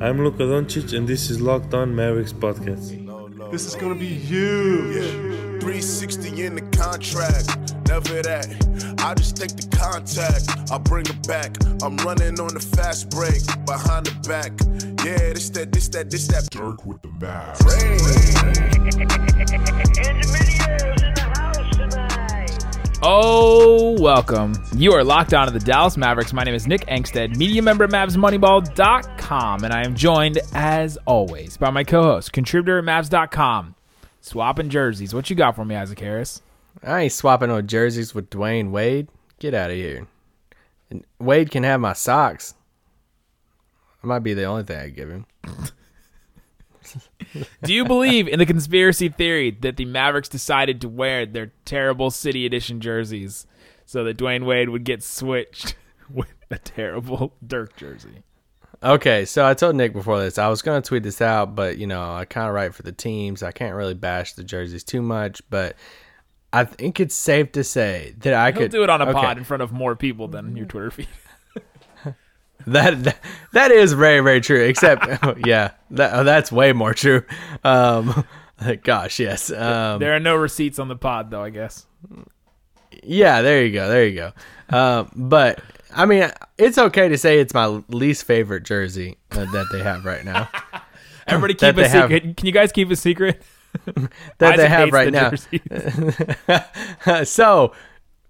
I'm Luka Doncic, and this is Locked On Mavericks podcast. This is gonna be huge. Yeah. 360 in the contract. Never that. I just take the contact. I bring it back. I'm running on the fast break. Behind the back. Yeah, this that, this that, this that. Dirk with the mask. Oh, welcome. You are locked on to the Dallas Mavericks. My name is Nick Angstadt, media member at MavsMoneyball.com, and I am joined, as always, by my co-host, contributor at Mavs.com, swapping jerseys. What you got for me, Isaac Harris? I ain't swapping no jerseys with Dwyane Wade. Get out of here. And Wade can have my socks. That might be the only thing I give him. Do you believe in the conspiracy theory that the Mavericks decided to wear their terrible City Edition jerseys so that Dwyane Wade would get switched with a terrible Dirk jersey? Okay, so I told Nick before this I was gonna tweet this out, but you know I kind of write for the teams. I can't really bash the jerseys too much, but I think it's safe to say that I He'll could do it on a okay. pod in front of more people than your Twitter feed. That, that that is very very true. Except yeah, that, that's way more true. Um, gosh, yes. Um, there are no receipts on the pod, though. I guess. Yeah, there you go. There you go. Um, but I mean, it's okay to say it's my least favorite jersey uh, that they have right now. Everybody keep a they have- secret. Can you guys keep a secret? that they have right the now. so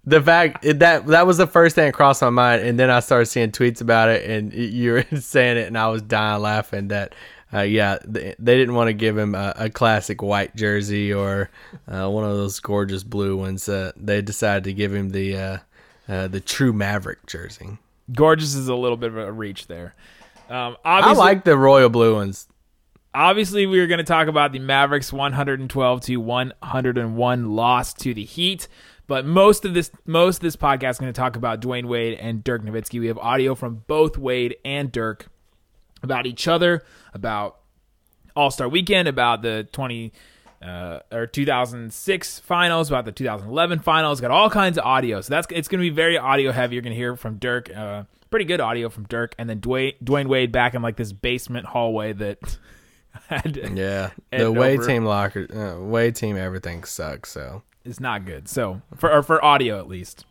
the fact that that was the first thing that crossed my mind, and then I started seeing tweets about it, and you were saying it, and I was dying laughing that. Uh, yeah, they, they didn't want to give him a, a classic white jersey or uh, one of those gorgeous blue ones. Uh, they decided to give him the uh, the true Maverick jersey. Gorgeous is a little bit of a reach there. Um, I like the royal blue ones. obviously we are going to talk about the Mavericks 112 to 101 loss to the Heat. But most of this most of this podcast is going to talk about Dwyane Wade and Dirk Nowitzki. We have audio from both Wade and Dirk about each other, about All Star Weekend, about the 20 uh, or 2006 finals, about the 2011 finals. Got all kinds of audio, so that's it's going to be very audio heavy. You're going to hear from Dirk, uh, pretty good audio from Dirk, and then Dwyane Dwyane Wade back in like this basement hallway that had Yeah, the way over. team locker, uh, way team everything sucks. So it's not good. So for or for audio at least.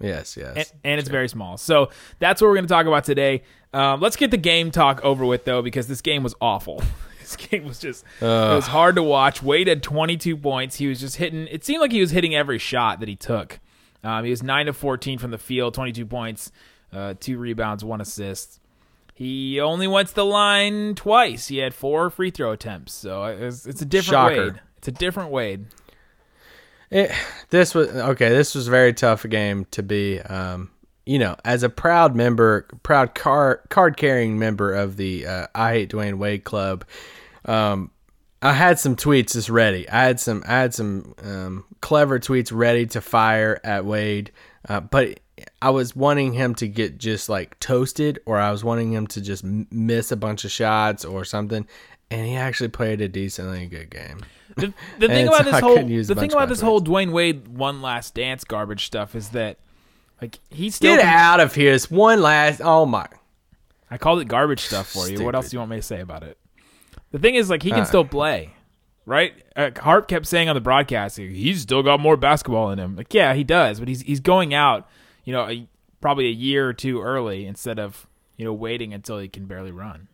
yes, yes. and, and it's very small. So that's what we're going to talk about today. Um, let's get the game talk over with though, because this game was awful. this game was just it was hard to watch. Wade had 22 points. He was just hitting. It seemed like he was hitting every shot that he took. Um, he was nine of 14 from the field, 22 points, uh, two rebounds, one assist. He only went to the line twice. He had four free throw attempts. So it's, it's a different Shocker. Wade. It's a different Wade. It, this was okay. This was a very tough game to be. Um, you know, as a proud member, proud card card carrying member of the uh, I Hate Dwyane Wade Club, um, I had some tweets just ready. I had some I had some um, clever tweets ready to fire at Wade, uh, but I was wanting him to get just like toasted, or I was wanting him to just m- miss a bunch of shots or something. And he actually played a decently good game. The, the thing about so this whole couldn't use a the thing about this whole Dwyane Wade one last dance garbage stuff is that like he's still Get out of here! It's one last. Oh my. I called it garbage stuff for you. What else do you want me to say about it? The thing is like he can Uh. still play. Right? Uh, Harp kept saying on the broadcast he's still got more basketball in him. Like yeah, he does, but he's he's going out, you know, a, probably a year or two early instead of, you know, waiting until he can barely run.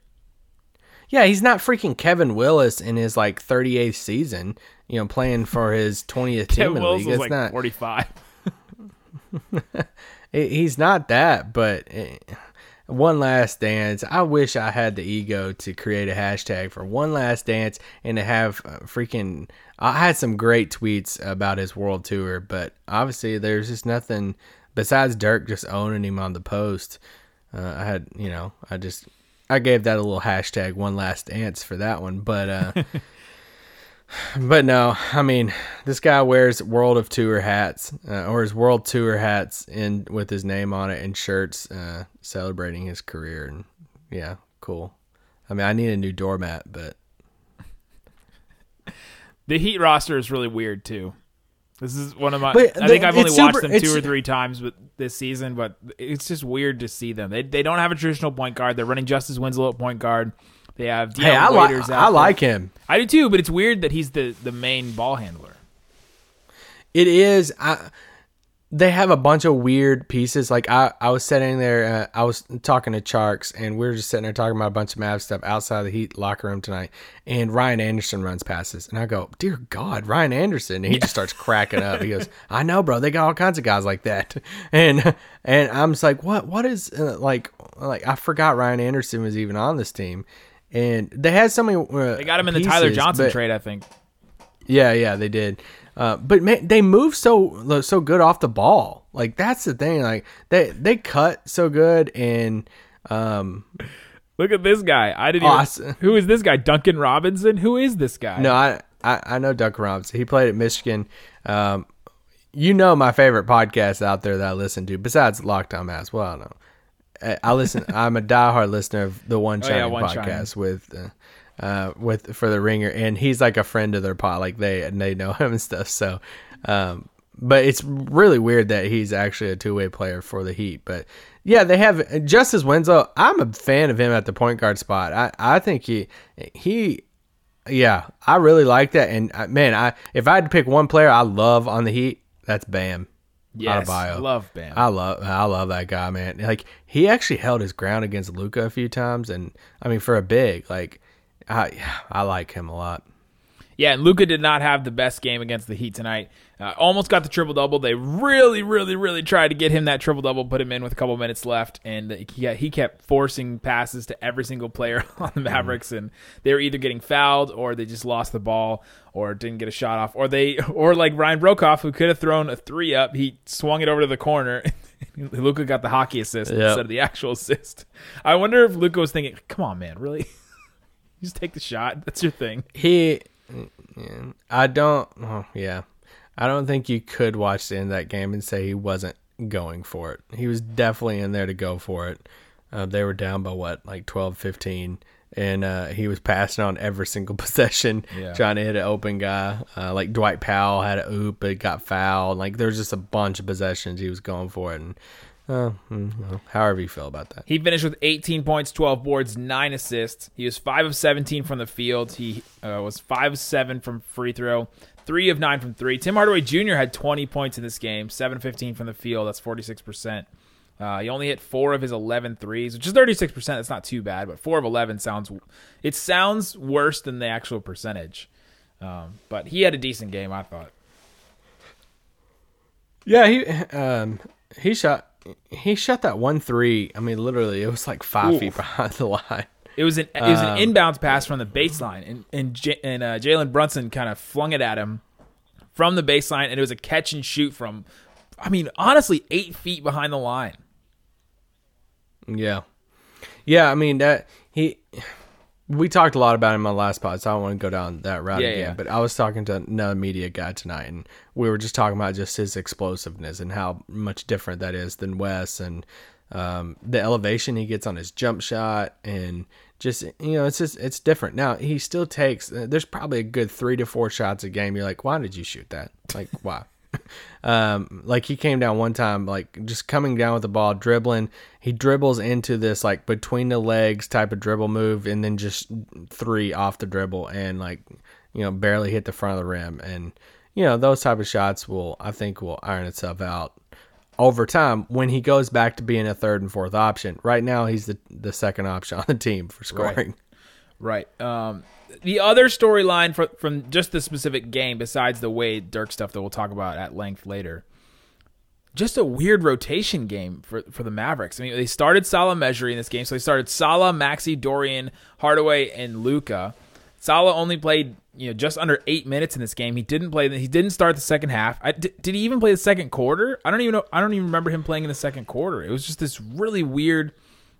Yeah, he's not freaking Kevin Willis in his like 38th season. You know, playing for his 20th team Kevin in the league. was It's like not. 45. he- He's not that. But eh, one last dance. I wish I had the ego to create a hashtag for one last dance and to have uh, freaking. I had some great tweets about his world tour, but obviously there's just nothing besides Dirk just owning him on the post. Uh, I had, you know, I just I gave that a little hashtag one last dance for that one, but uh but no, I mean, this guy wears World of Tour hats uh, or his World Tour hats in with his name on it and shirts uh celebrating his career and yeah, cool. I mean, I need a new doormat, but The Heat roster is really weird too. This is one of my. But I think I've only watched super- them two or three times with this season, but it's just weird to see them. They they don't have a traditional point guard. They're running Justice Winslow at point guard. They have Dion Hey, I Waiters I there. like him. I do too, but it's weird that he's the the main ball handler. It is. I, they have a bunch of weird pieces. Like I, I was sitting there. Uh, I was talking to Charks, and we were just sitting there talking about a bunch of Mav stuff outside the Heat locker room tonight. And Ryan Anderson runs passes, and I go, "Dear God, Ryan Anderson!" And he just starts cracking up. He goes, "I know, bro. They got all kinds of guys like that." And and I'm just like, "What? What is uh, like? Like I forgot Ryan Anderson was even on this team." And they had so many. Uh, They got him in the Tyler Johnson but- trade, I think. yeah, yeah, they did. Uh, but man, they move so so good off the ball. Like that's the thing. Like they they cut so good, and um, Look at this guy. I didn't. Awesome. Even, who is this guy? Duncan Robinson. Who is this guy? no, I, I I know Duncan Robinson. He played at Michigan. Um, you know my favorite podcast out there that I listen to, besides Locked On Mavs. Well, I don't know. I- I listen. I'm a diehard listener of the One Oh, yeah, One podcast with, uh, uh, with for the Ringer, and he's like a friend of their pod. Like they and they know him and stuff. So, um, but it's really weird that he's actually a two way player for the Heat. But yeah, they have Justice Winslow. I'm a fan of him at the point guard spot. I I think he he. Yeah, I really like that, and uh, man, I if I had to pick one player I love on the Heat, that's Bam. Yes, Adebayo. love Bam. I love I love that guy, man. Like he actually held his ground against Luka a few times, and I mean for a big, like I I like him a lot. Yeah, and Luka did not have the best game against the Heat tonight. Uh, almost got the triple double. They really, really, really tried to get him that triple double, put him in with a couple minutes left, and he, he kept forcing passes to every single player on the Mavericks, and they were either getting fouled or they just lost the ball or didn't get a shot off, or they or like Ryan Broekhoff who could have thrown a three up, he swung it over to the corner. Luka got the hockey assist Yep. instead of the actual assist. I wonder if Luka was thinking, "Come on, man, really." Just take the shot. That's your thing. He, I don't. Oh, yeah, I don't think you could watch the end of that game and say he wasn't going for it. He was definitely in there to go for it. Uh, they were down by what, like 12, 15. And uh, he was passing on every single possession, Yeah. trying to hit an open guy. Uh, like Dwight Powell had a oop, but got fouled. Like there's just a bunch of possessions he was going for it. And uh, mm, however you feel about that. He finished with 18 points, 12 boards, 9 assists. He was 5 of 17 from the field. He uh, was 5 of 7 from free throw, 3 of 9 from 3. Tim Hardaway Jr. had 20 points in this game, 7 of 15 from the field. That's 46%. Uh, he only hit 4 of his 11 threes, which is 36%. That's not too bad, but 4 of 11 sounds it sounds worse than the actual percentage. Um, but he had a decent game, I thought. Yeah, he um he shot he shot that one three. I mean, literally, it was like five feet behind the line. It was an it was an inbounds pass from the baseline, and and, J- and uh, Jalen Brunson kind of flung it at him from the baseline, and it was a catch and shoot from, I mean, honestly, eight feet behind the line. Yeah, yeah. I mean that he. We talked a lot about him on the last pod, so I don't want to go down that route Yeah, again. yeah. But I was talking to another media guy tonight, and we were just talking about just his explosiveness and how much different that is than Wes, and um, the elevation he gets on his jump shot, and just you know, it's just it's different. Now he still takes. uh, There's probably a good three to four shots a game. You're like, why did you shoot that? Like, why? um like he came down one time like just coming down with the ball dribbling he dribbles into this like between the legs type of dribble move and then just three off the dribble and like you know barely hit the front of the rim and you know those type of shots will i think will iron itself out over time when he goes back to being a third and fourth option right now he's the the second option on the team for scoring Right. Um, the other storyline from just the specific game, besides the Wade Dirk stuff that we'll talk about at length later, just a weird rotation game for, for the Mavericks. I mean, they started Salah Mejri in this game, so they started Salah, Maxi, Dorian, Hardaway, and Luka. Salah only played you know just under eight minutes in this game. He didn't play. He didn't start the second half. I, did, did he even play the second quarter? I don't even know. I don't even remember him playing in the second quarter. It was just this really weird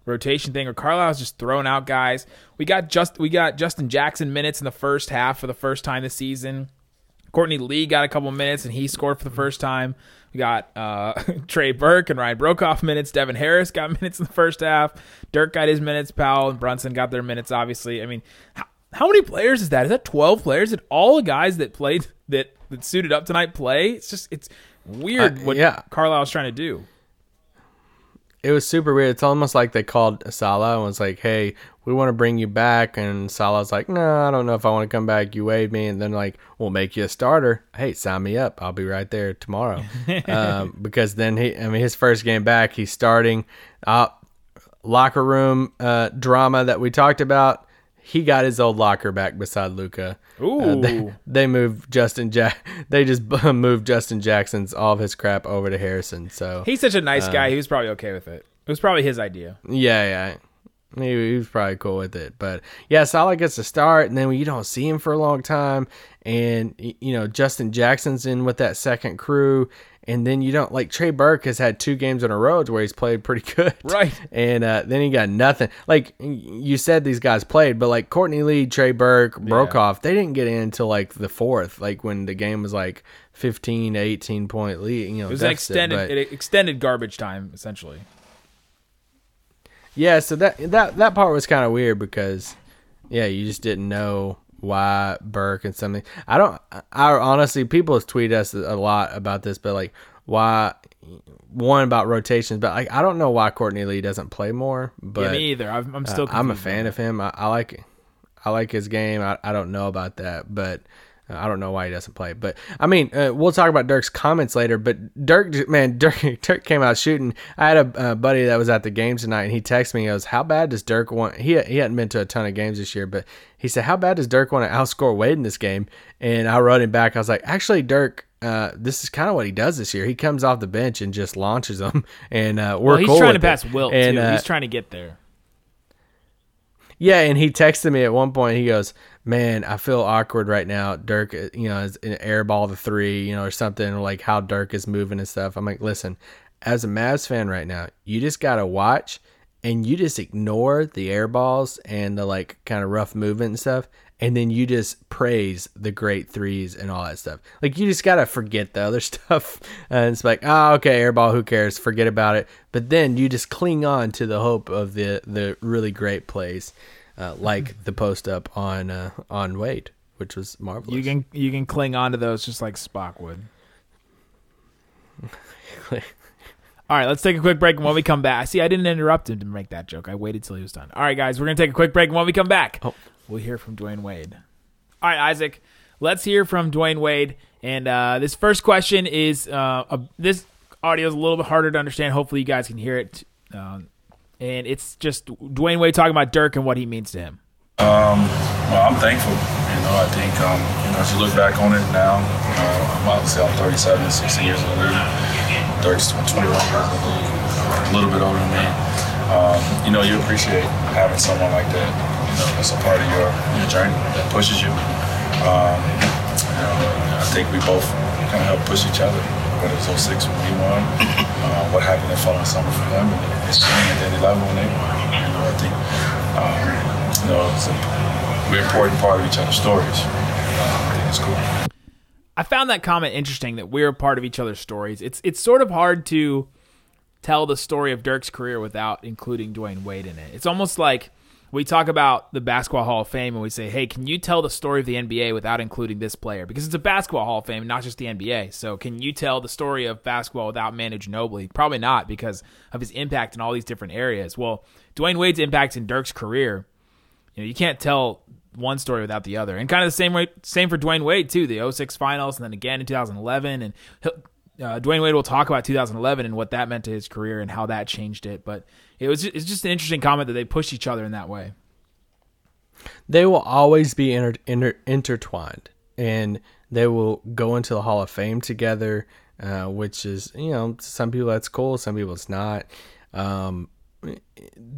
rotation thing where Carlisle's just throwing out guys. We got just we got Justin Jackson minutes in the first half for the first time this season. Courtney Lee got a couple minutes and he scored for the first time. We got uh, Trey Burke and Ryan Broekhoff minutes. Devin Harris got minutes in the first half. Dirk got his minutes. Powell and Brunson got their minutes. Obviously, I mean, how, many players is that? Is that twelve players? Did all the guys that played that that suited up tonight play. It's just it's weird Uh, what yeah. Carlisle's trying to do. It was super weird. It's almost like they called Salah and was like, "Hey, we want to bring you back," and Salah's like, "No, I don't know if I want to come back. You waived me," and then like, "We'll make you a starter. Hey, sign me up. I'll be right there tomorrow." um, because then he, I mean, his first game back, he's starting. Uh, locker room uh, drama that we talked about. He got his old locker back beside Luka. Ooh. they, they moved Justin Jack. They just moved Justin Jackson's all of his crap over to Harrison. So He's such a nice Uh, guy. He was probably okay with it. It was probably his idea. Yeah, yeah. He, he was probably cool with it. But yeah, Salah gets a start, and then you don't see him for a long time. And, you know, Justin Jackson's in with that second crew. And then you don't like Trey Burke has had two games in a row where he's played pretty good. Right. And uh, then he got nothing. Like you said, these guys played, but like Courtney Lee, Trey Burke, Broekhoff, they didn't get in until like the fourth, like when the game was like 15 to 18 point lead. You know, It was an extended it extended garbage time essentially. Yeah, so that that that part was kind of weird because, yeah, you just didn't know why Burke and something. I don't. I honestly, people have tweeted us a lot about this, but like why one about rotations, but like I don't know why Courtney Lee doesn't play more. But yeah, me either. I'm, I'm uh, still. I'm a fan of him. I, I like I like his game. I, I don't know about that, but uh, I don't know why he doesn't play. But I mean, uh, we'll talk about Dirk's comments later. But Dirk, man, Dirk, Dirk came out shooting. I had a uh, buddy that was at the game tonight, and he texted me. He goes, "How bad does Dirk want?" He he hadn't been to a ton of games this year, but he said, "How bad does Dirk want to outscore Wade in this game?" And I wrote him back. I was like, "Actually, Dirk." Uh, this is kind of what he does this year. He comes off the bench and just launches them, and uh, we're Well, he's cool trying to with it. pass Wilt And, too. uh, he's trying to get there. Yeah, and he texted me at one point. He goes, "Man, I feel awkward right now. Dirk, uh, you know, is an airball the three, you know, or something or like how Dirk is moving and stuff." I'm like, "Listen, as a Mavs fan right now, you just gotta watch and you just ignore the airballs and the like kind of rough movement and stuff, and then you just praise the great threes and all that stuff. Like you just gotta forget the other stuff, and it's like, oh, okay, airball, who cares? Forget about it. But then you just cling on to the hope of the the really great plays, uh, like the post up on uh, on Wade, which was marvelous. You can you can cling on to those just like Spock would. All right, let's take a quick break, and when we come back, see, I didn't interrupt him to make that joke. I waited till he was done. All right, guys, we're gonna take a quick break, and when we come back, Oh. we'll hear from Dwyane Wade. All right, Isaac, let's hear from Dwyane Wade. And uh, this first question is uh, a, this audio is a little bit harder to understand. Hopefully, you guys can hear it. Um, and it's just Dwyane Wade talking about Dirk and what he means to him. Well, I'm thankful. You know, I think, um, you know, as you look back on it now, uh, I'm obviously I'm 37, 16 years old. Dirk's 21 years league, a little bit older than me. Um, you know, you appreciate having someone like that, you know, that's a part of your, your journey that pushes you. Um, you know, I think we both kind of help push each other. Whether it was 06 when we won, uh, what happened the following summer for them, and it's at any level when they won. You know, I think um, you know, it's a, we're important part of each other's stories. Uh, I think it's cool. I found that comment interesting that we're a part of each other's stories. It's it's sort of hard to tell the story of Dirk's career without including Dwyane Wade in it. It's almost like we talk about the Basketball Hall of Fame and we say, "Hey, can you tell the story of the NBA without including this player?" Because it's a Basketball Hall of Fame, not just the NBA. So, can you tell the story of basketball without Manu Ginobili? Probably not because of his impact in all these different areas. Well, Dwyane Wade's impact in Dirk's career you know, you can't tell one story without the other. And kind of the same way, same for Dwyane Wade too. The 06 finals, and then again in 2011. And uh, Dwyane Wade will talk about 2011 and what that meant to his career and how that changed it. But it was it's just an interesting comment that they push each other in that way. they will always be inter- inter- intertwined and they will go into the hall of fame together uh, which is you know some people that's cool some people it's not um,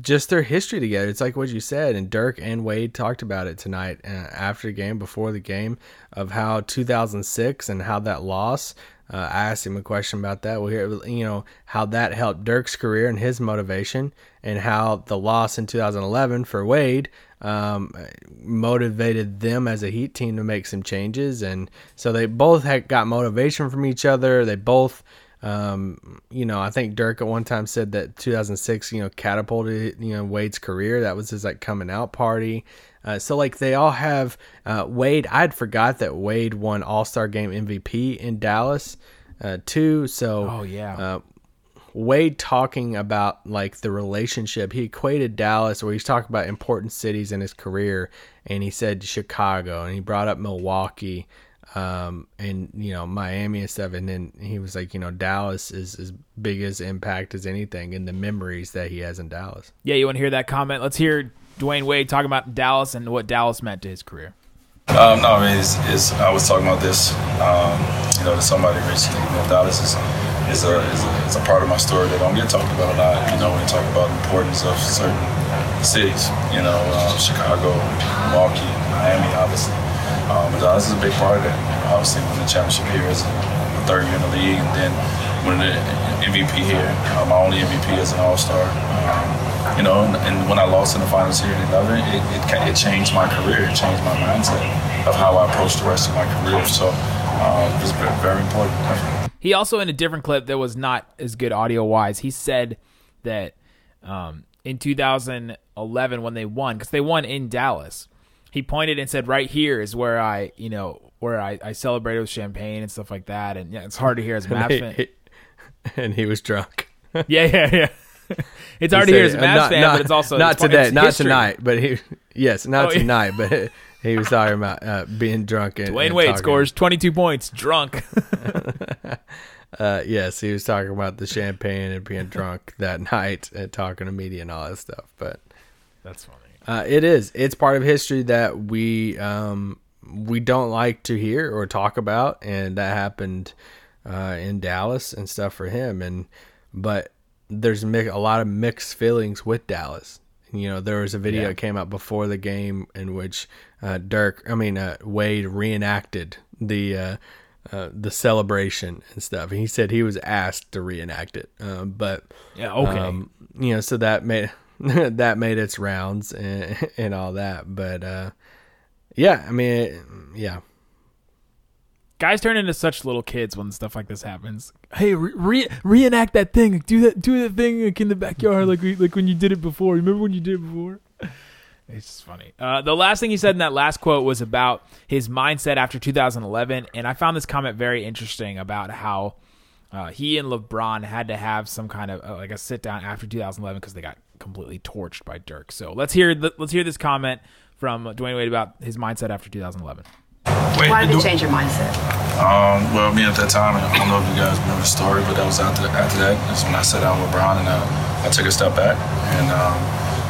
just their history together it's like what you said and dirk and wade talked about it tonight uh, after the game before the game of how 2006 and how that loss uh, I asked him a question about that. Well, you know, how that helped Dirk's career and his motivation, and how the loss in 2011 for Wade um, motivated them as a Heat team to make some changes. And so they both had got motivation from each other. They both Um, you know, I think Dirk at one time said that 2006, you know, catapulted you know Wade's career. That was his like coming out party. Uh, so like they all have uh, Wade. I'd forgot that Wade won All Star Game MVP in Dallas uh, too. So Oh yeah. uh, Wade talking about like the relationship. He equated Dallas, where he's talking about important cities in his career, and he said Chicago, and he brought up Milwaukee, um, and you know Miami and stuff. And then he was like, you know, Dallas is as big as impact as anything in the memories that he has in Dallas. yeah, you want to hear that comment? Let's hear Dwyane Wade talking about Dallas and what Dallas meant to his career. Um, no, it's, it's, I was talking about this, um, you know, to somebody recently. You know, Dallas is, is, a, is, a, is a part of my story that don't get talked about a lot. You know, when you talk about the importance of certain cities, you know, uh, Chicago, Milwaukee, Miami, obviously. Um, Dallas is a big part of that. Obviously, winning the championship here is the third year in the league, and then winning the MVP here, uh, my only MVP as an All Star. Um, you know, and, and when I lost in the finals here in 11, it, it, it changed my career. It changed my mindset of how I approach the rest of my career. So uh, it was ve- very important. Definitely. He also, in a different clip that was not as good audio wise, he said that um, in 2011 when they won, because they won in Dallas, he pointed and said, "Right here is where I, you know, where I, I celebrated with champagne and stuff like that." And yeah, it's hard to hear as a Mavs fan. and he was drunk. Yeah, yeah, yeah. it's already hear as a Mavs uh, not- fan, not- but it's also not it's today, it's not history. tonight, but he yes, not Oh, yeah. tonight, but he was talking about uh, being drunk and Dwyane and Wade talking- scores 22 points, drunk. Uh, yes, he was talking about the champagne and being drunk that night and talking to media and all that stuff. But That's funny. uh, it is. It's part of history that we um, we don't like to hear or talk about, and that happened uh, in Dallas and stuff for him. And but there's mi- a lot of mixed feelings with Dallas. You know, there was a video Yeah. that came out before the game in which uh, Dirk, I mean uh, Wade, reenacted the uh, uh, the celebration and stuff. And he said he was asked to reenact it, uh, but Yeah, okay. um, you know, so that made that made its rounds and, and all that. But uh, yeah, I mean, it- yeah, Guys turn into such little kids when stuff like this happens. Hey, re- re- reenact that thing. Do that. Do that thing like in the backyard, like we, like when you did it before. Remember when you did it before? It's just funny. Uh, the last thing he said in that last quote was about his mindset after 2011, and I found this comment very interesting about how uh, he and LeBron had to have some kind of uh, like a sit down after 2011 because they got completely torched by Dirk. So let's hear the, let's hear this comment from Dwyane Wade about his mindset after 2011. Wait, Why did you change your mindset? Um, well, me at that time, I don't know if you guys remember the story, but that was after after that. That's when I sat down with LeBron and uh, I took a step back, and um,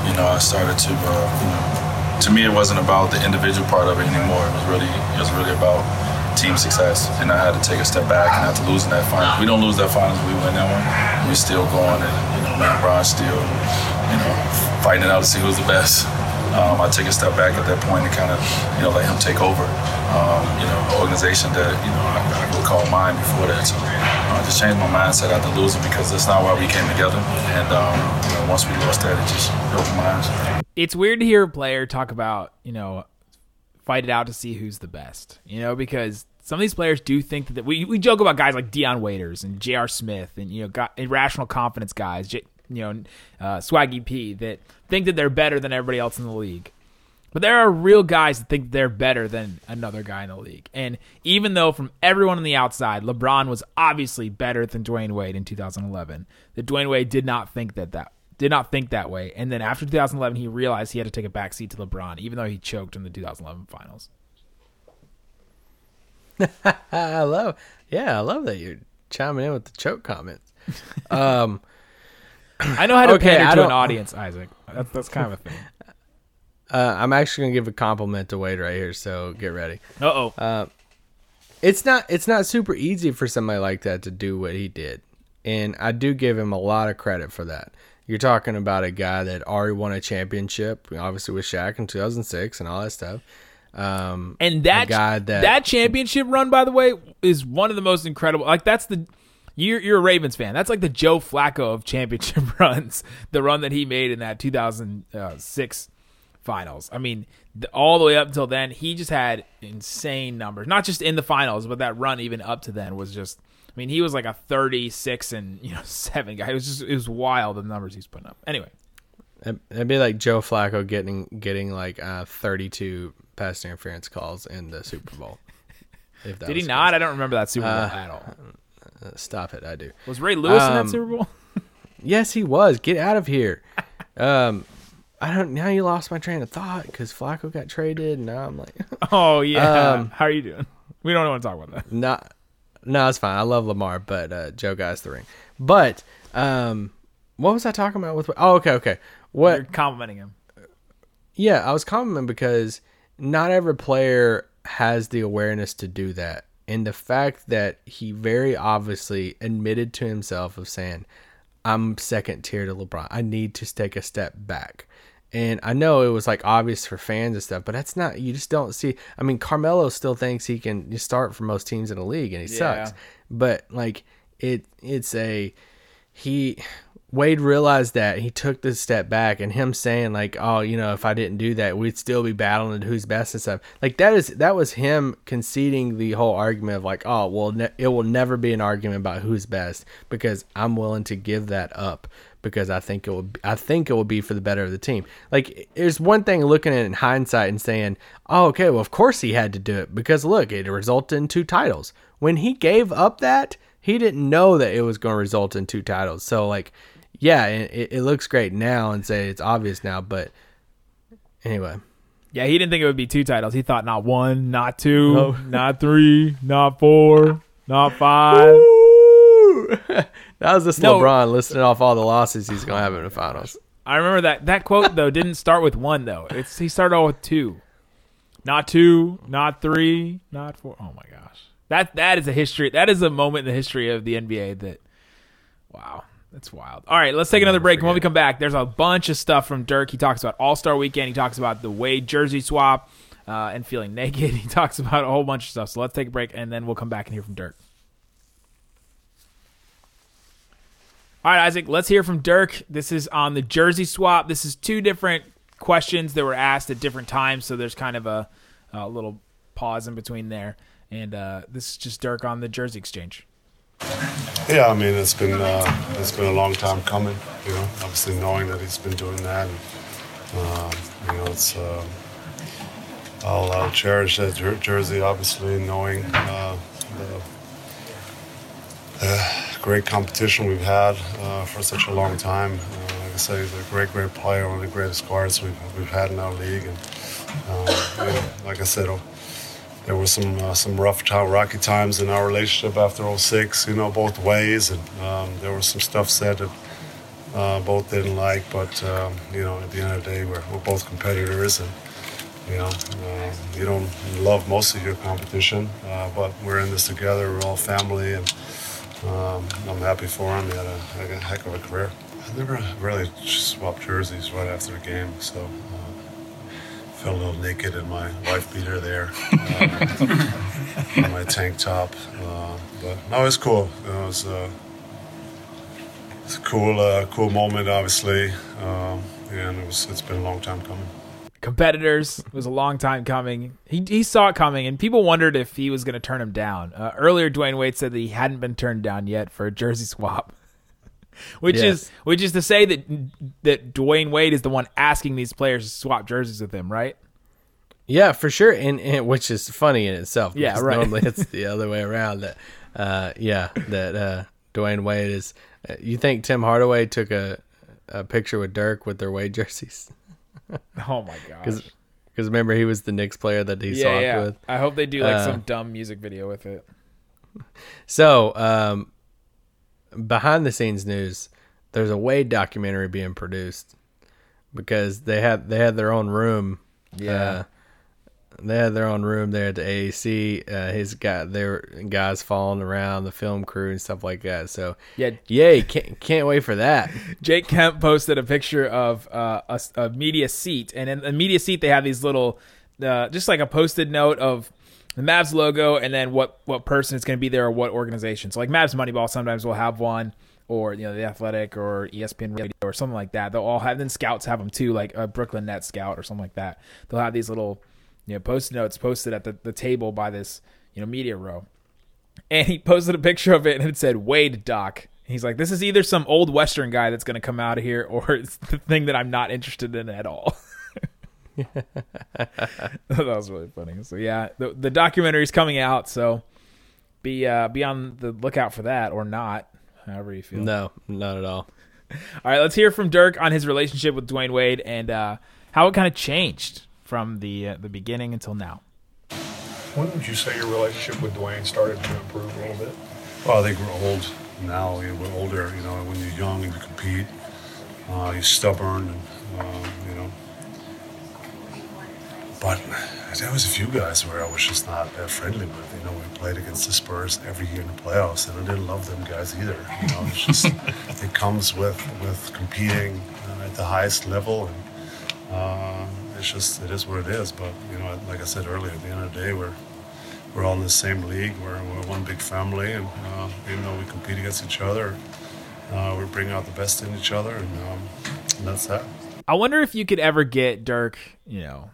you know, I started to, uh, you know, to me, it wasn't about the individual part of it anymore. It was really, it was really about team success, and I had to take a step back and after losing that final. We don't lose that finals, we win that one. We're still going, and you know, me and still, you know, fighting it out to see who's the best. Um, I take a step back at that point and kind of, you know, let him take over. Um, you know, the organization that you know I, I would call mine before that. So uh, I just changed my mindset after losing because that's not why we came together. And um, you know, once we lost that, it just opened my eyes. it's weird to hear a player talk about you know fight it out to see who's the best you know because some of these players do think that we, we joke about guys like Dion Waiters and J.R. Smith and you know got irrational confidence guys J, you know uh, Swaggy P that think that they're better than everybody else in the league but there are real guys that think they're better than another guy in the league. And even though from everyone on the outside, LeBron was obviously better than Dwyane Wade in 2011, that Dwyane Wade did not think that that did not think that way. And then after 2011, he realized he had to take a backseat to LeBron, even though he choked in the 2011 finals. I love, yeah, I love that you're chiming in with the choke comments. Um, I know how to Okay, pander to an audience, Isaac. That's, that's kind of a thing. uh, I'm actually gonna give a compliment to Wade right here, so get ready. Uh oh. it's not it's not super easy for somebody like that to do what he did and i do give him a lot of credit for that you're talking about a guy that already won a championship obviously with Shaq in 2006 and all that stuff um And that guy that- that championship run, by the way, is one of the most incredible. Like that's the you're you're a Ravens fan. That's like the Joe Flacco of championship runs. The run that he made in that 2006 finals. I mean, the, all the way up until then, he just had insane numbers. Not just in the finals, but that run even up to then was just I mean, he was like a 36 and you know seven guy. It was just it was wild the numbers he's putting up. Anyway, It- It'd be like Joe Flacco getting getting like uh, 32 pass interference calls in the Super Bowl. If that did he not? I don't remember that Super Bowl Uh, at all. Uh, Stop it! I do. Was Ray Lewis in um, that Super Bowl? Yes, he was. Get out of here. Um, I don't. Now you lost my train of thought because Flacco got traded, and now I'm like, Oh yeah. um, How are you doing? We don't want to talk about that. not. No, it's fine. I love Lamar, but uh, Joe got the ring. But um, what was I talking about with? Oh, okay, okay. What? You're complimenting him. Yeah, I was complimenting because not every player has the awareness to do that. And the fact that he very obviously admitted to himself of saying, I'm second tier to LeBron. I need to take a step back. And I know it was like obvious for fans and stuff, but that's not, you just don't see. I mean, Carmelo still thinks he can start for most teams in the league and he Yeah. sucks. But like, it, it's a, he Wade realized that. He took this step back and him saying like oh you know if I didn't do that we'd still be battling who's best and stuff. Like that is that was him conceding the whole argument of like oh well ne- it will never be an argument about who's best because I'm willing to give that up because I think it will I think it will be for the better of the team. Like there's one thing looking at it in hindsight and saying oh okay well of course he had to do it because look it resulted in two titles. When he gave up that he didn't know that it was going to result in two titles. So like, yeah, it, it looks great now and say it's obvious now, but anyway, Yeah, he didn't think it would be two titles. He thought not one, not two, not three, not four, not five. that was just No. LeBron listing off all the losses he's going to have in the finals. I remember that that quote though didn't start with one though. It's he started off with two, not two, not three, not four. Oh my gosh, that that is a history. That is a moment in the history of the NBA that, wow, that's wild. All right, let's take another break. When we come back, there's a bunch of stuff from Dirk. He talks about All Star Weekend. He talks about the Wade jersey swap uh, and feeling naked. He talks about a whole bunch of stuff. So let's take a break and then we'll come back and hear from Dirk. All right, Isaac, let's hear from Dirk. This is on the jersey swap. This is two different questions that were asked at different times, so there's kind of a, a little pause in between there. And uh, this is just Dirk on the jersey exchange. Yeah, I mean it's been uh, it's been a long time coming. You know, obviously knowing that he's been doing that, and um, you know, it's uh, I'll, I'll cherish that jer- jersey. Obviously, knowing uh, the uh, great competition we've had uh, for such a long time. Uh, like I say, he's a great, great player, one of the greatest guards we've we've had in our league, and you know, like I said. There were some uh, some rough, rocky times in our relationship after 06, you know, both ways, and um, there was some stuff said that uh, both didn't like. But um, you know, at the end of the day, we're, we're both competitors, and you know, uh, you don't love most of your competition, uh, but we're in this together. We're all family, and um, I'm happy for him. He had a, a heck of a career. I never really swapped jerseys right after the game, so. Felt a little naked in my wife beater there, uh, in my tank top. Uh, but no, it's cool. It was, uh, it's a cool, uh, cool moment, obviously, um, and it was. It's been a long time coming. Competitors it was a long time coming. He, he saw it coming, and people wondered if he was going to turn him down. Uh, earlier, Dwyane Wade said that he hadn't been turned down yet for a jersey swap. Which is which is to say that that Dwyane Wade is the one asking these players to swap jerseys with him, right? Yeah, for sure, and, and which is funny in itself. Yeah, right. Normally it's the other way around. That, uh, yeah, that uh, Dwyane Wade is. Uh, you think Tim Hardaway took a a picture with Dirk with their Wade jerseys? Oh my gosh. Because remember he was the Knicks player that he Yeah, swapped yeah. with. I hope they do like Uh, some dumb music video with it. So, um, behind the scenes news, there's a Wade documentary being produced because they had they had their own room. Uh, they had their own room there at the AAC. Uh, his guy, their guys following around the film crew and stuff like that. So, Yeah, yay! Can't can't wait for that. Jake Kemp posted a picture of uh, a, a media seat, and in the media seat they have these little, uh, just like a posted note of the Mavs logo, and then what what person is going to be there or what organization. So like Mavs Moneyball sometimes will have one, or you know the Athletic or ESPN Radio or something like that. They'll all have. Then scouts have them too, like a Brooklyn Nets scout or something like that. They'll have these little, you know, post notes posted at the, the table by this you know media row. and he posted a picture of it and it said Wade Doc. He's like, this is either some old Western guy that's going to come out of here, or it's the thing that I'm not interested in at all. that was really funny. So yeah, the the documentary is coming out, so be uh, be on the lookout for that or not, however you feel. No, not at all. All right, let's hear from Dirk on his relationship with Dwyane Wade and uh, how it kind of changed from the uh, the beginning until now. When would you say your relationship with Dwyane started to improve a little bit? Well, I think we're old now. You know, we're older. You know, when you're young and you compete, uh, you're stubborn, and um, you know. But there was a few guys where I was just not that friendly with. You know, we played against the Spurs every year in the playoffs, and I didn't love them guys either. You know, it's just it comes with with competing uh, at the highest level, and uh, it's just it is what it is. But you know, like I said earlier, at the end of the day, we're we're all in the same league. We're, we're one big family, and uh, even though we compete against each other, uh, we bring out the best in each other, and, um, and that's that. I wonder if you could ever get Dirk, you know,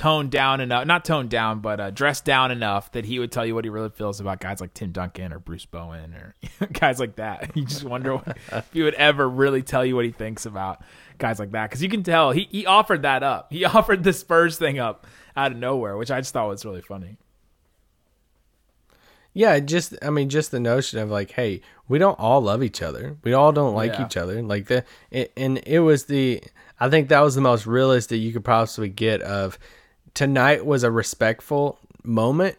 toned down enough, not toned down, but uh, dressed down enough that he would tell you what he really feels about guys like Tim Duncan or Bruce Bowen or guys like that. You just wonder what, if he would ever really tell you what he thinks about guys like that. Because you can tell he, he offered that up. He offered the Spurs thing up out of nowhere, which I just thought was really funny. Yeah, just I mean, just the notion of like, hey, we don't all love each other. We all don't like Yeah. each other. Like the it, and it was the I think that was the most realistic you could possibly get of tonight was a respectful moment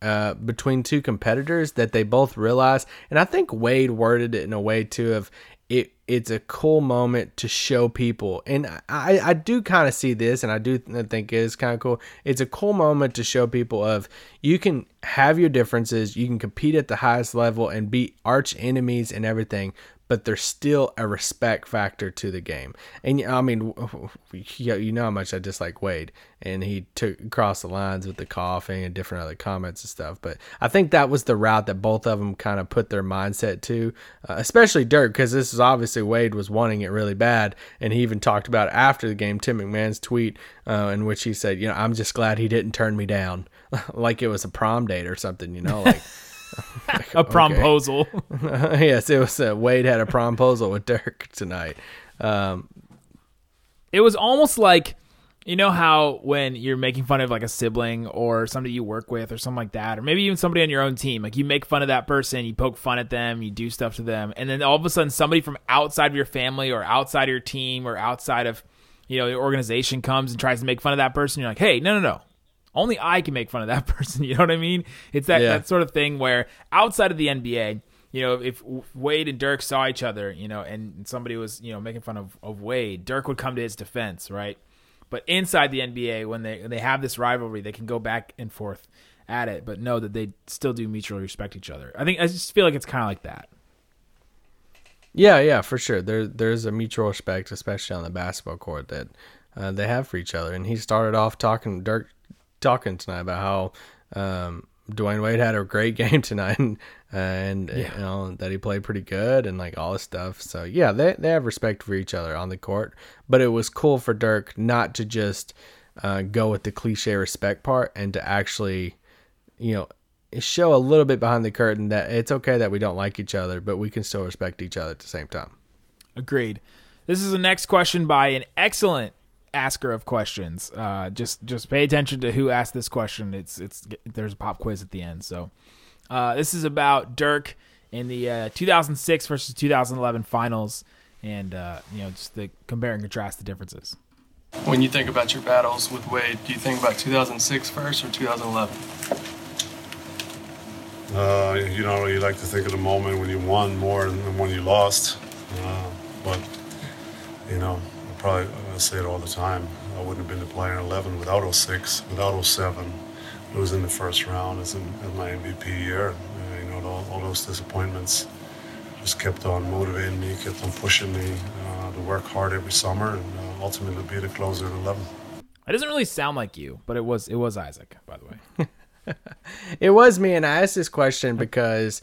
uh, between two competitors that they both realized, and I think Wade worded it in a way too of it. It's a cool moment to show people, and I I do kind of see this, and I do think it is kind of cool. It's a cool moment to show people of you can have your differences, you can compete at the highest level and be arch enemies and everything, but there's still a respect factor to the game. And I mean, you know how much I dislike Wade, and he took crossed the lines with the coughing and different other comments and stuff. But I think that was the route that both of them kind of put their mindset to, uh, especially Dirk, because this is obviously Wade was wanting it really bad, and he even talked about after the game. Tim McMahon's tweet uh, in which he said, "You know, I'm just glad he didn't turn me down, like it was a prom date or something." You know, like. A promposal. yes, it was. Uh, Wade had a promposal with Dirk tonight. Um, it was almost like you know how when you're making fun of like a sibling or somebody you work with or something like that or maybe even somebody on your own team like you make fun of that person you poke fun at them you do stuff to them and then all of a sudden somebody from outside of your family or outside of your team or outside of you know your organization comes and tries to make fun of that person you're like hey no no no only I can make fun of that person. You know what I mean? It's that, Yeah. that sort of thing where outside of the NBA, you know, if Wade and Dirk saw each other, you know, and somebody was, you know, making fun of, of Wade, Dirk would come to his defense, right? But inside the NBA, when they when they have this rivalry, they can go back and forth at it, but know that they still do mutually respect each other. I think I just feel like it's kind of like that. yeah, yeah, for sure. There, there's a mutual respect, especially on the basketball court, that uh, they have for each other. And he started off talking Dirk, talking tonight about how um, Dwyane Wade had a great game tonight, and, and you know that he played pretty good and like all this stuff. So yeah, they they have respect for each other on the court. But it was cool for Dirk not to just uh, go with the cliche respect part and to actually, you know. Show a little bit behind the curtain that it's okay that we don't like each other, but we can still respect each other at the same time. Agreed. This is the next question by an excellent asker of questions. Uh, just just pay attention to who asked this question. It's it's there's a pop quiz at the end. So uh, this is about Dirk in the uh, 2006 versus 2011 finals, and uh, you know just the compare and contrast the differences. When you think about your battles with Wade, do you think about 2006 first or 2011? Uh, you know, you like to think of the moment when you won more than when you lost. Uh, but, you know, I probably I say it all the time. I wouldn't have been the player in 11 without 06, without 07. Losing the first round is in, in my MVP year. Uh, you know, all, all those disappointments just kept on motivating me, kept on pushing me uh, to work hard every summer and uh, ultimately be the closer in 11. It doesn't really sound like you, but it was it was Isaac, by the way. It was me, and I asked this question because,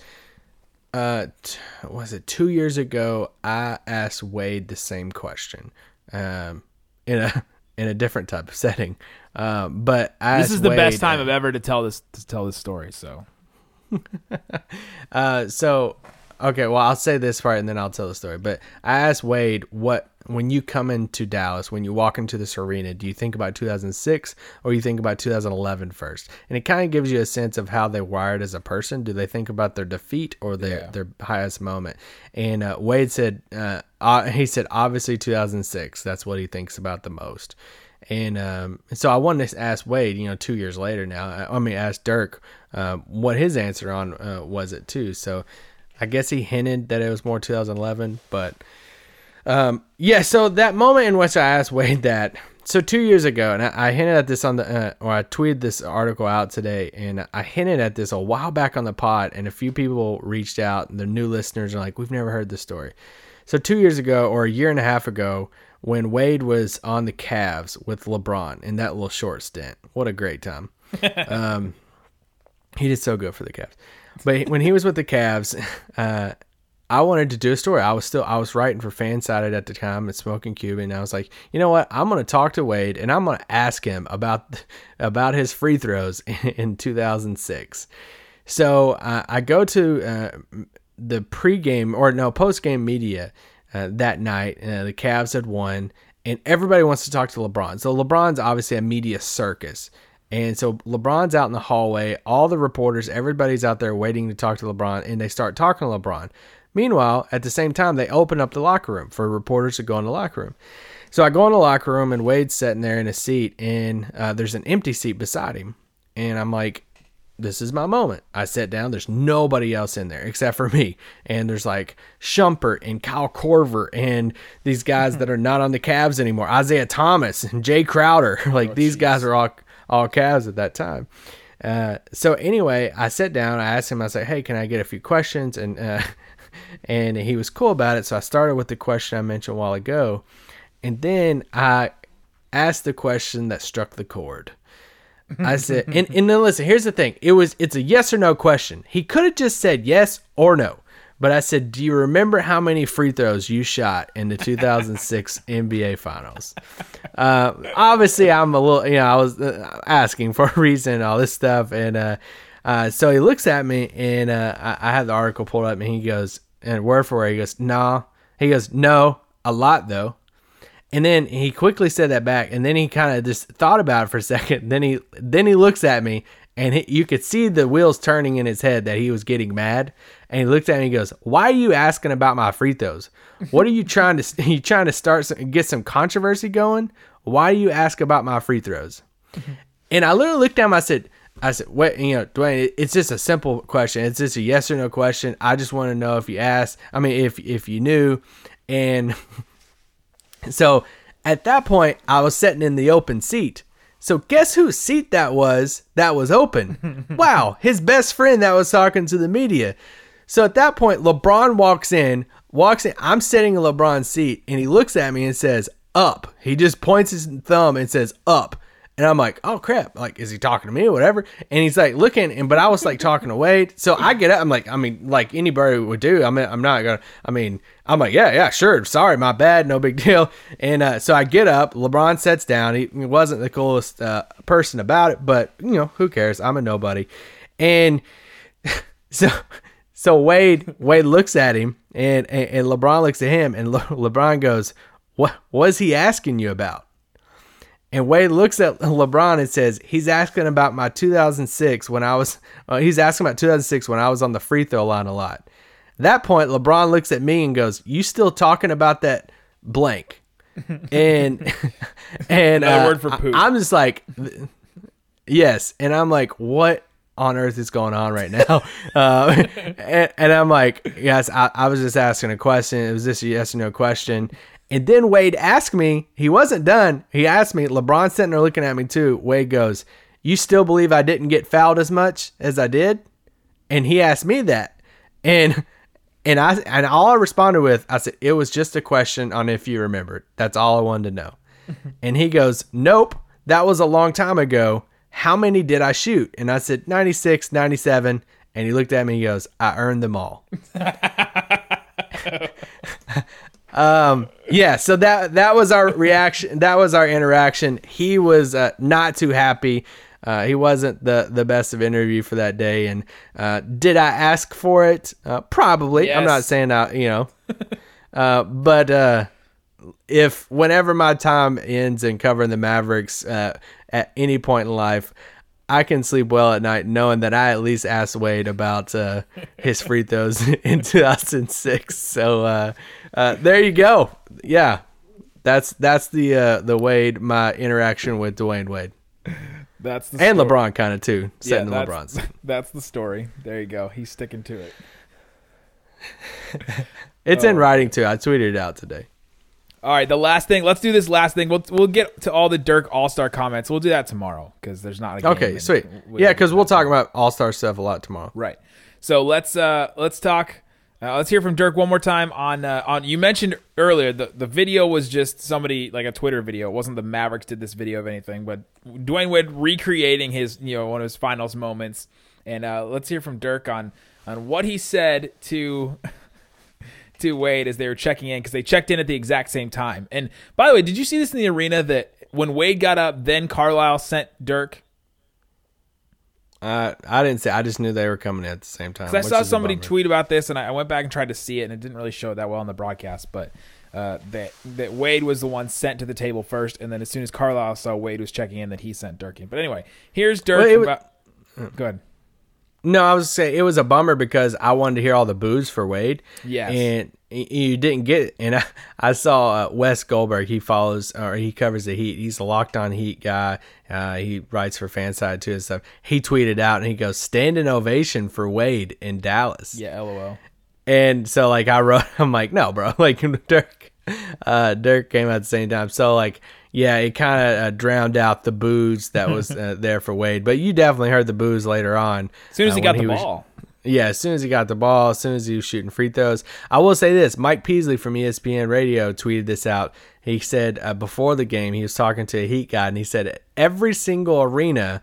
uh, t- was it two years ago? I asked Wade the same question, um, in a in a different type of setting. Um, but I this is the best time uh, of ever to tell this to tell this story. So uh, so okay, well I'll say this part and then I'll tell the story. But I asked Wade what when you come into Dallas, when you walk into this arena, do you think about 2006 or you think about 2011 first? And it kind of gives you a sense of how they wired as a person. Do they think about their defeat or their Yeah. their highest moment? And uh, Wade said, uh, uh, he said obviously 2006. That's what he thinks about the most. And um, so I wanted to ask Wade, you know, two years later now. I, I mean, ask Dirk uh, what his answer on uh, was it too. So I guess he hinted that it was more 2011, but um, yeah. So that moment in which I asked Wade that, so two years ago, and I, I hinted at this on the, uh, or I tweeted this article out today, and I hinted at this a while back on the pod, and a few people reached out, the new listeners are like, "We've never heard this story." So two years ago, or a year and a half ago, when Wade was on the Cavs with LeBron in that little short stint, what a great time! um, he did so good for the Cavs. But when he was with the Cavs, uh, I wanted to do a story. I was still I was writing for Fansided at the time and smoking Cuban. And I was like, you know what? I'm gonna talk to Wade and I'm gonna ask him about about his free throws in 2006. So uh, I go to uh, the pregame or no postgame media uh, that night. Uh, the Cavs had won, and everybody wants to talk to LeBron. So LeBron's obviously a media circus. And so LeBron's out in the hallway. All the reporters, everybody's out there waiting to talk to LeBron, and they start talking to LeBron. Meanwhile, at the same time, they open up the locker room for reporters to go in the locker room. So I go in the locker room, and Wade's sitting there in a seat, and uh, there's an empty seat beside him. And I'm like, this is my moment. I sit down. There's nobody else in there except for me. And there's like Shumpert and Kyle Korver and these guys that are not on the Cavs anymore. Isaiah Thomas and Jae Crowder. Like these guys are all all Cavs at that time. Uh, so anyway, I sit down. I asked him. I said, "Hey, can I get a few questions?" And uh, and he was cool about it. So I started with the question I mentioned a while ago, and then I asked the question that struck the chord. I said, and, and then listen, here's the thing. It was it's a yes or no question. He could have just said yes or no. But I said, Do you remember how many free throws you shot in the 2006 NBA Finals? Uh, obviously, I'm a little, you know, I was uh, asking for a reason and all this stuff. And uh, uh, so he looks at me, and uh, I, I have the article pulled up, and he goes, and word for word, he goes, Nah. He goes, No, a lot though. And then he quickly said that back, and then he kind of just thought about it for a second. Then he then he looks at me, and he, you could see the wheels turning in his head that he was getting mad. And he looked at me and he goes, "Why are you asking about my free throws? What are you trying to you trying to start some, get some controversy going? Why do you ask about my free throws?" Mm-hmm. And I literally looked at him. I said, "I said, what? You know, Dwyane, it's just a simple question. It's just a yes or no question. I just want to know if you asked. I mean, if if you knew." And so at that point, I was sitting in the open seat. So guess whose seat that was that was open? wow, his best friend that was talking to the media. So at that point, LeBron walks in, walks in. I'm sitting in LeBron's seat, and he looks at me and says, "Up." He just points his thumb and says, "Up." And I'm like, oh crap! Like, is he talking to me or whatever? And he's like looking, and but I was like talking to Wade. So I get up. I'm like, I mean, like anybody would do. I mean, I'm not gonna. I mean, I'm like, yeah, yeah, sure. Sorry, my bad. No big deal. And uh, so I get up. LeBron sets down. He, wasn't the coolest uh, person about it, but you know, who cares? I'm a nobody. And so so Wade Wade looks at him, and and, and LeBron looks at him, and Le, LeBron goes, "What was he asking you about?" And Wade looks at LeBron and says, "He's asking about my 2006 when I was. Uh, he's asking about 2006 when I was on the free throw line a lot." At that point, LeBron looks at me and goes, "You still talking about that blank?" And and uh, word for poop. I, am just like, yes, and I'm like, what on earth is going on right now? Uh, and, and I'm like, yes, I, I was just asking a question. It was just a yes or no question. And then Wade asked me, he wasn't done. He asked me, LeBron sitting there looking at me too. Wade goes, You still believe I didn't get fouled as much as I did? And he asked me that. And and I and all I responded with, I said, It was just a question on if you remembered. That's all I wanted to know. and he goes, Nope, that was a long time ago. How many did I shoot? And I said, 96, 97. And he looked at me and he goes, I earned them all. Um, yeah, so that that was our reaction. That was our interaction. He was uh, not too happy. uh, he wasn't the the best of interview for that day. And uh, did I ask for it? Uh, probably. I'm not saying I, you know, uh, but uh, if whenever my time ends in covering the Mavericks uh, at any point in life, I can sleep well at night knowing that I at least asked Wade about uh, his free throws in 2006. So uh, there you go. Yeah, that's that's the uh, the Wade my interaction with Dwyane Wade That's the and story. LeBron kind of too. Yeah, Setting the that's, LeBron's. that's the story. There you go. He's sticking to it. It's Oh. in writing too. I tweeted it out today. All right, the last thing. Let's do this last thing. We'll we'll get to all the Dirk All Star comments. We'll do that tomorrow because there's not a game Okay, sweet. we- Yeah, because we'll talk about All Star stuff a lot tomorrow. Right. So let's uh let's talk. Uh, let's hear from Dirk one more time on uh, on. You mentioned earlier the the video was just somebody like a Twitter video. It wasn't the Mavericks did this video of anything, but Dwyane Wade recreating his you know one of his finals moments. And uh, let's hear from Dirk on on what he said to to Wade as they were checking in because they checked in at the exact same time. And by the way, did you see this in the arena that when Wade got up, then Carlisle sent Dirk Uh, I didn't say. I just knew they were coming at the same time. I saw somebody tweet about this, and I I went back and tried to see it, and it didn't really show it that well on the broadcast. But uh, that that Wade was the one sent to the table first, and then as soon as Carlisle saw Wade was checking in, that he sent Dirk in. But anyway, here's Dirk. Well, about, go ahead. No, I was saying it was a bummer because I wanted to hear all the boos for Wade. Yes. and you didn't get it. And I, I saw uh, Wes Goldberg. He follows or he covers the Heat. He's a locked on Heat guy. Uh, he writes for Fanside too and stuff. He tweeted out and he goes, "Standing ovation for Wade in Dallas." Yeah, lol. And so like I wrote, I'm like, no, bro, like Dirk, uh, Dirk came out at the same time. So like, yeah, it kind of uh, drowned out the booze that was uh, there for Wade. But you definitely heard the booze later on. As soon as uh, he got the ball. yeah, as soon as he got the ball, as soon as he was shooting free throws. I will say this Mike Peasley from ESPN Radio tweeted this out. He said uh, before the game, he was talking to a Heat guy, and he said every single arena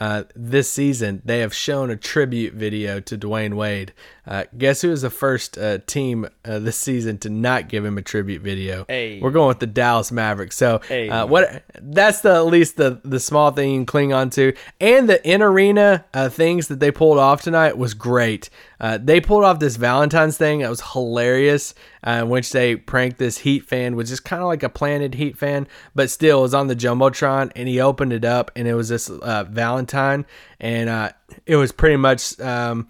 uh, this season, they have shown a tribute video to Dwyane Wade. Uh, guess who is the first uh, team uh, this season to not give him a tribute video? Hey. We're going with the Dallas Mavericks. So, Hey. uh, what? That's the at least the the small thing you can cling on to, and the in arena uh, things that they pulled off tonight was great. Uh, they pulled off this Valentine's thing that was hilarious, uh, in which they pranked this Heat fan, which is kind of like a planted Heat fan, but still it was on the jumbotron, and he opened it up, and it was this uh, Valentine, and uh, it was pretty much. Um,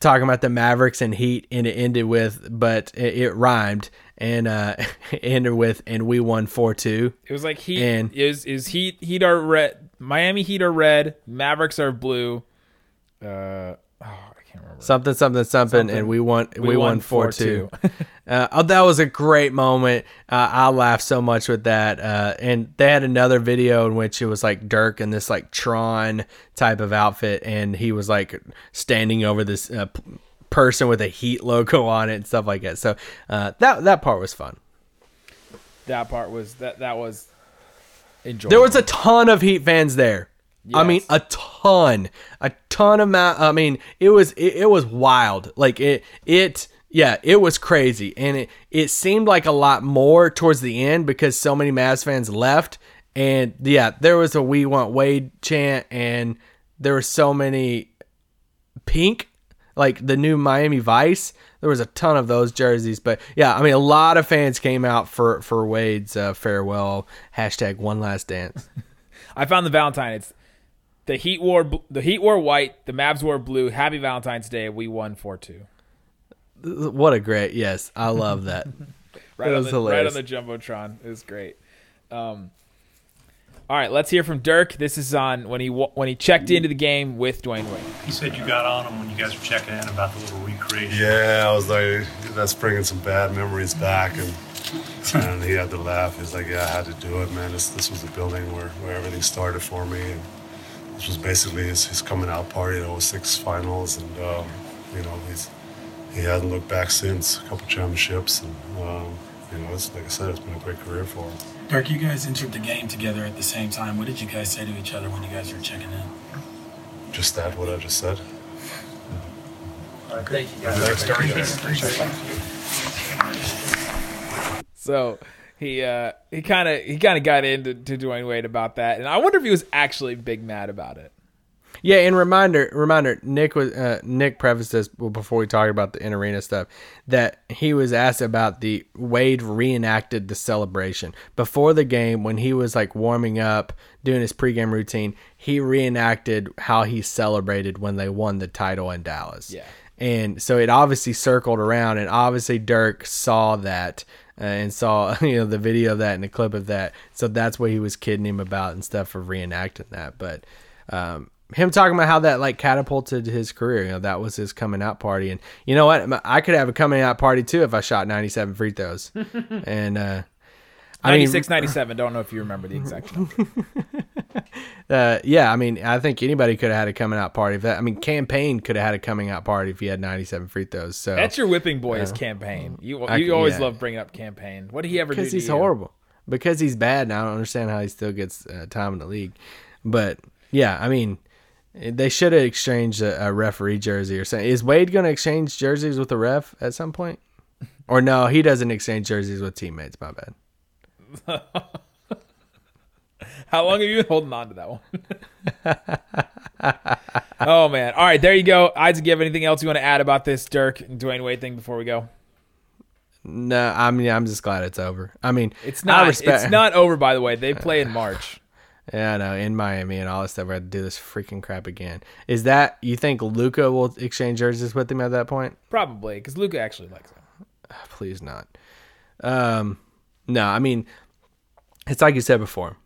talking about the Mavericks and Heat, and it ended with, but it, it rhymed and uh, ended with, and we won four two. It was like Heat And- is is Heat Heat are red. Miami Heat are red. Mavericks are blue. Uh, oh, I can't remember. Something, something, something, and we won. We, won, four two. uh, oh, that was a great moment. Uh, I laughed so much with that. Uh, and they had another video in which it was like Dirk in this like Tron type of outfit, and he was like standing over this uh, p- person with a Heat logo on it and stuff like that. So uh, that that part was fun. that part was that that was enjoyable. There was a ton of Heat fans there. I mean, a ton, a ton of. Ma- I mean, it was it, it was wild. Like it it yeah, it was crazy, and it it seemed like a lot more towards the end because so many Mavs fans left, and yeah, there was a "We Want Wade" chant, and there were so many pink, like the new Miami Vice. There was a ton of those jerseys, but yeah, I mean, a lot of fans came out for for Wade's uh, farewell hashtag One Last Dance. I found the Valentine. It's the Heat wore the Heat wore white. The Mavs wore blue. Happy Valentine's Day. We won four two. What a great yes, I love that. Right It on was the right on the jumbotron. It was great. Um, all right, let's hear from Dirk. This is on when he when he checked into the game with Dwyane Wade. You said you got on him when you guys were checking in about the little recreation. Yeah, I was like, that's bringing some bad memories back, and and he had to laugh. He's like, yeah, I had to do it, man. This this was the building where, where everything started for me, and this was basically his, his coming out party at 06 finals, and um, you know he's he hadn't looked back since. A couple championships, and um, you know, it's like I said, it's been a great career for him. Dirk, you guys entered the game together at the same time. What did you guys say to each other when you guys were checking in? Just that, what I just said. Thanks, Dirk. So he uh he kind of he kind of got into to Dwyane Wade about that, and I wonder if he was actually big mad about it. Yeah, and reminder, reminder. Nick was uh, Nick prefaced this before we talked about the in arena stuff that he was asked about the Wade reenacted the celebration before the game when he was like warming up, doing his pregame routine. He reenacted how he celebrated when they won the title in Dallas. Yeah. and so it obviously circled around, and obviously Dirk saw that. Uh, and saw you know the video of that and the clip of that, so that's what he was kidding him about and stuff for reenacting that. But um, him talking about how that like catapulted his career. You know, that was his coming out party. And you know what? I could have a coming out party too if I shot 97 free throws. and uh I mean, 96, 97. Don't know if you remember the exact number. uh, yeah, I mean, I think anybody could have had a coming out party. If that, I mean, campaign could have had a coming out party if he had 97 free throws. So That's your whipping boy is campaign. You I- you always yeah. love bringing up campaign. What did he ever do? because he's horrible. Because he's bad, and I don't understand how he still gets uh, time in the league. But yeah, I mean, they should have exchanged a, a referee jersey or something. Is Wade going to exchange jerseys with the ref at some point? Or no, he doesn't exchange jerseys with teammates. My bad. How long have you been holding on to that one? oh man! All right, there you go. Isaac, you have anything else you want to add about this Dirk and Dwyane Wade thing before we go? No, I mean, I'm just glad it's over. I mean, It's not. respect- It's not over. By the way, they play in March. Yeah, I know. In Miami and all this stuff, we had to do this freaking crap again. Is that you think Luka will exchange jerseys with him at that point? Probably because Luka actually likes him. Please not. Um, no, I mean, it's like you said before.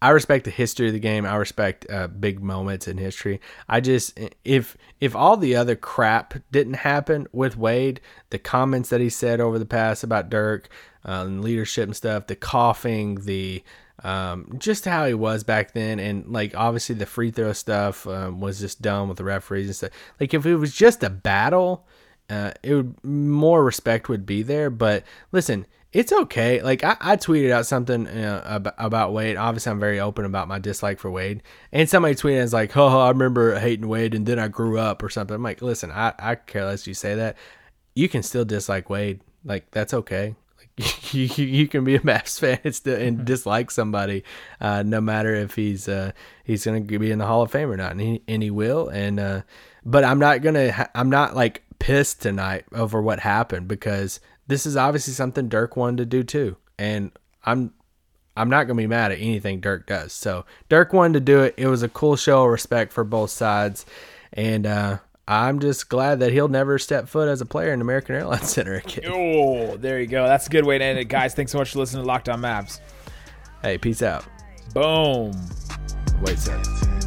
I respect the history of the game. I respect uh, big moments in history. I just if if all the other crap didn't happen with Wade, the comments that he said over the past about Dirk uh, and leadership and stuff, the coughing, the um, just how he was back then, and like obviously the free throw stuff um, was just done with the referees and stuff. Like if it was just a battle, uh, it would more respect would be there. But listen, it's okay. Like I, I tweeted out something uh, about, about Wade. Obviously, I'm very open about my dislike for Wade. And somebody tweeted, "It's like, oh, I remember hating Wade, and then I grew up or something." I'm like, listen, I, I care less you say that. You can still dislike Wade. Like that's okay. You, you you can be a Mavs fan and, still, and dislike somebody, uh, no matter if he's uh, he's gonna be in the Hall of Fame or not, and he, and he will. And uh, but I'm not gonna. Ha- I'm not like pissed tonight over what happened because this is obviously something Dirk wanted to do too, and I'm I'm not gonna be mad at anything Dirk does. So Dirk wanted to do it. It was a cool show of respect for both sides, and uh, I'm just glad that he'll never step foot as a player in American Airlines Center again. Oh, there you go. That's a good way to end it, guys. Thanks so much for listening to Locked On Mavs. Hey, peace out. Boom. Wait a second.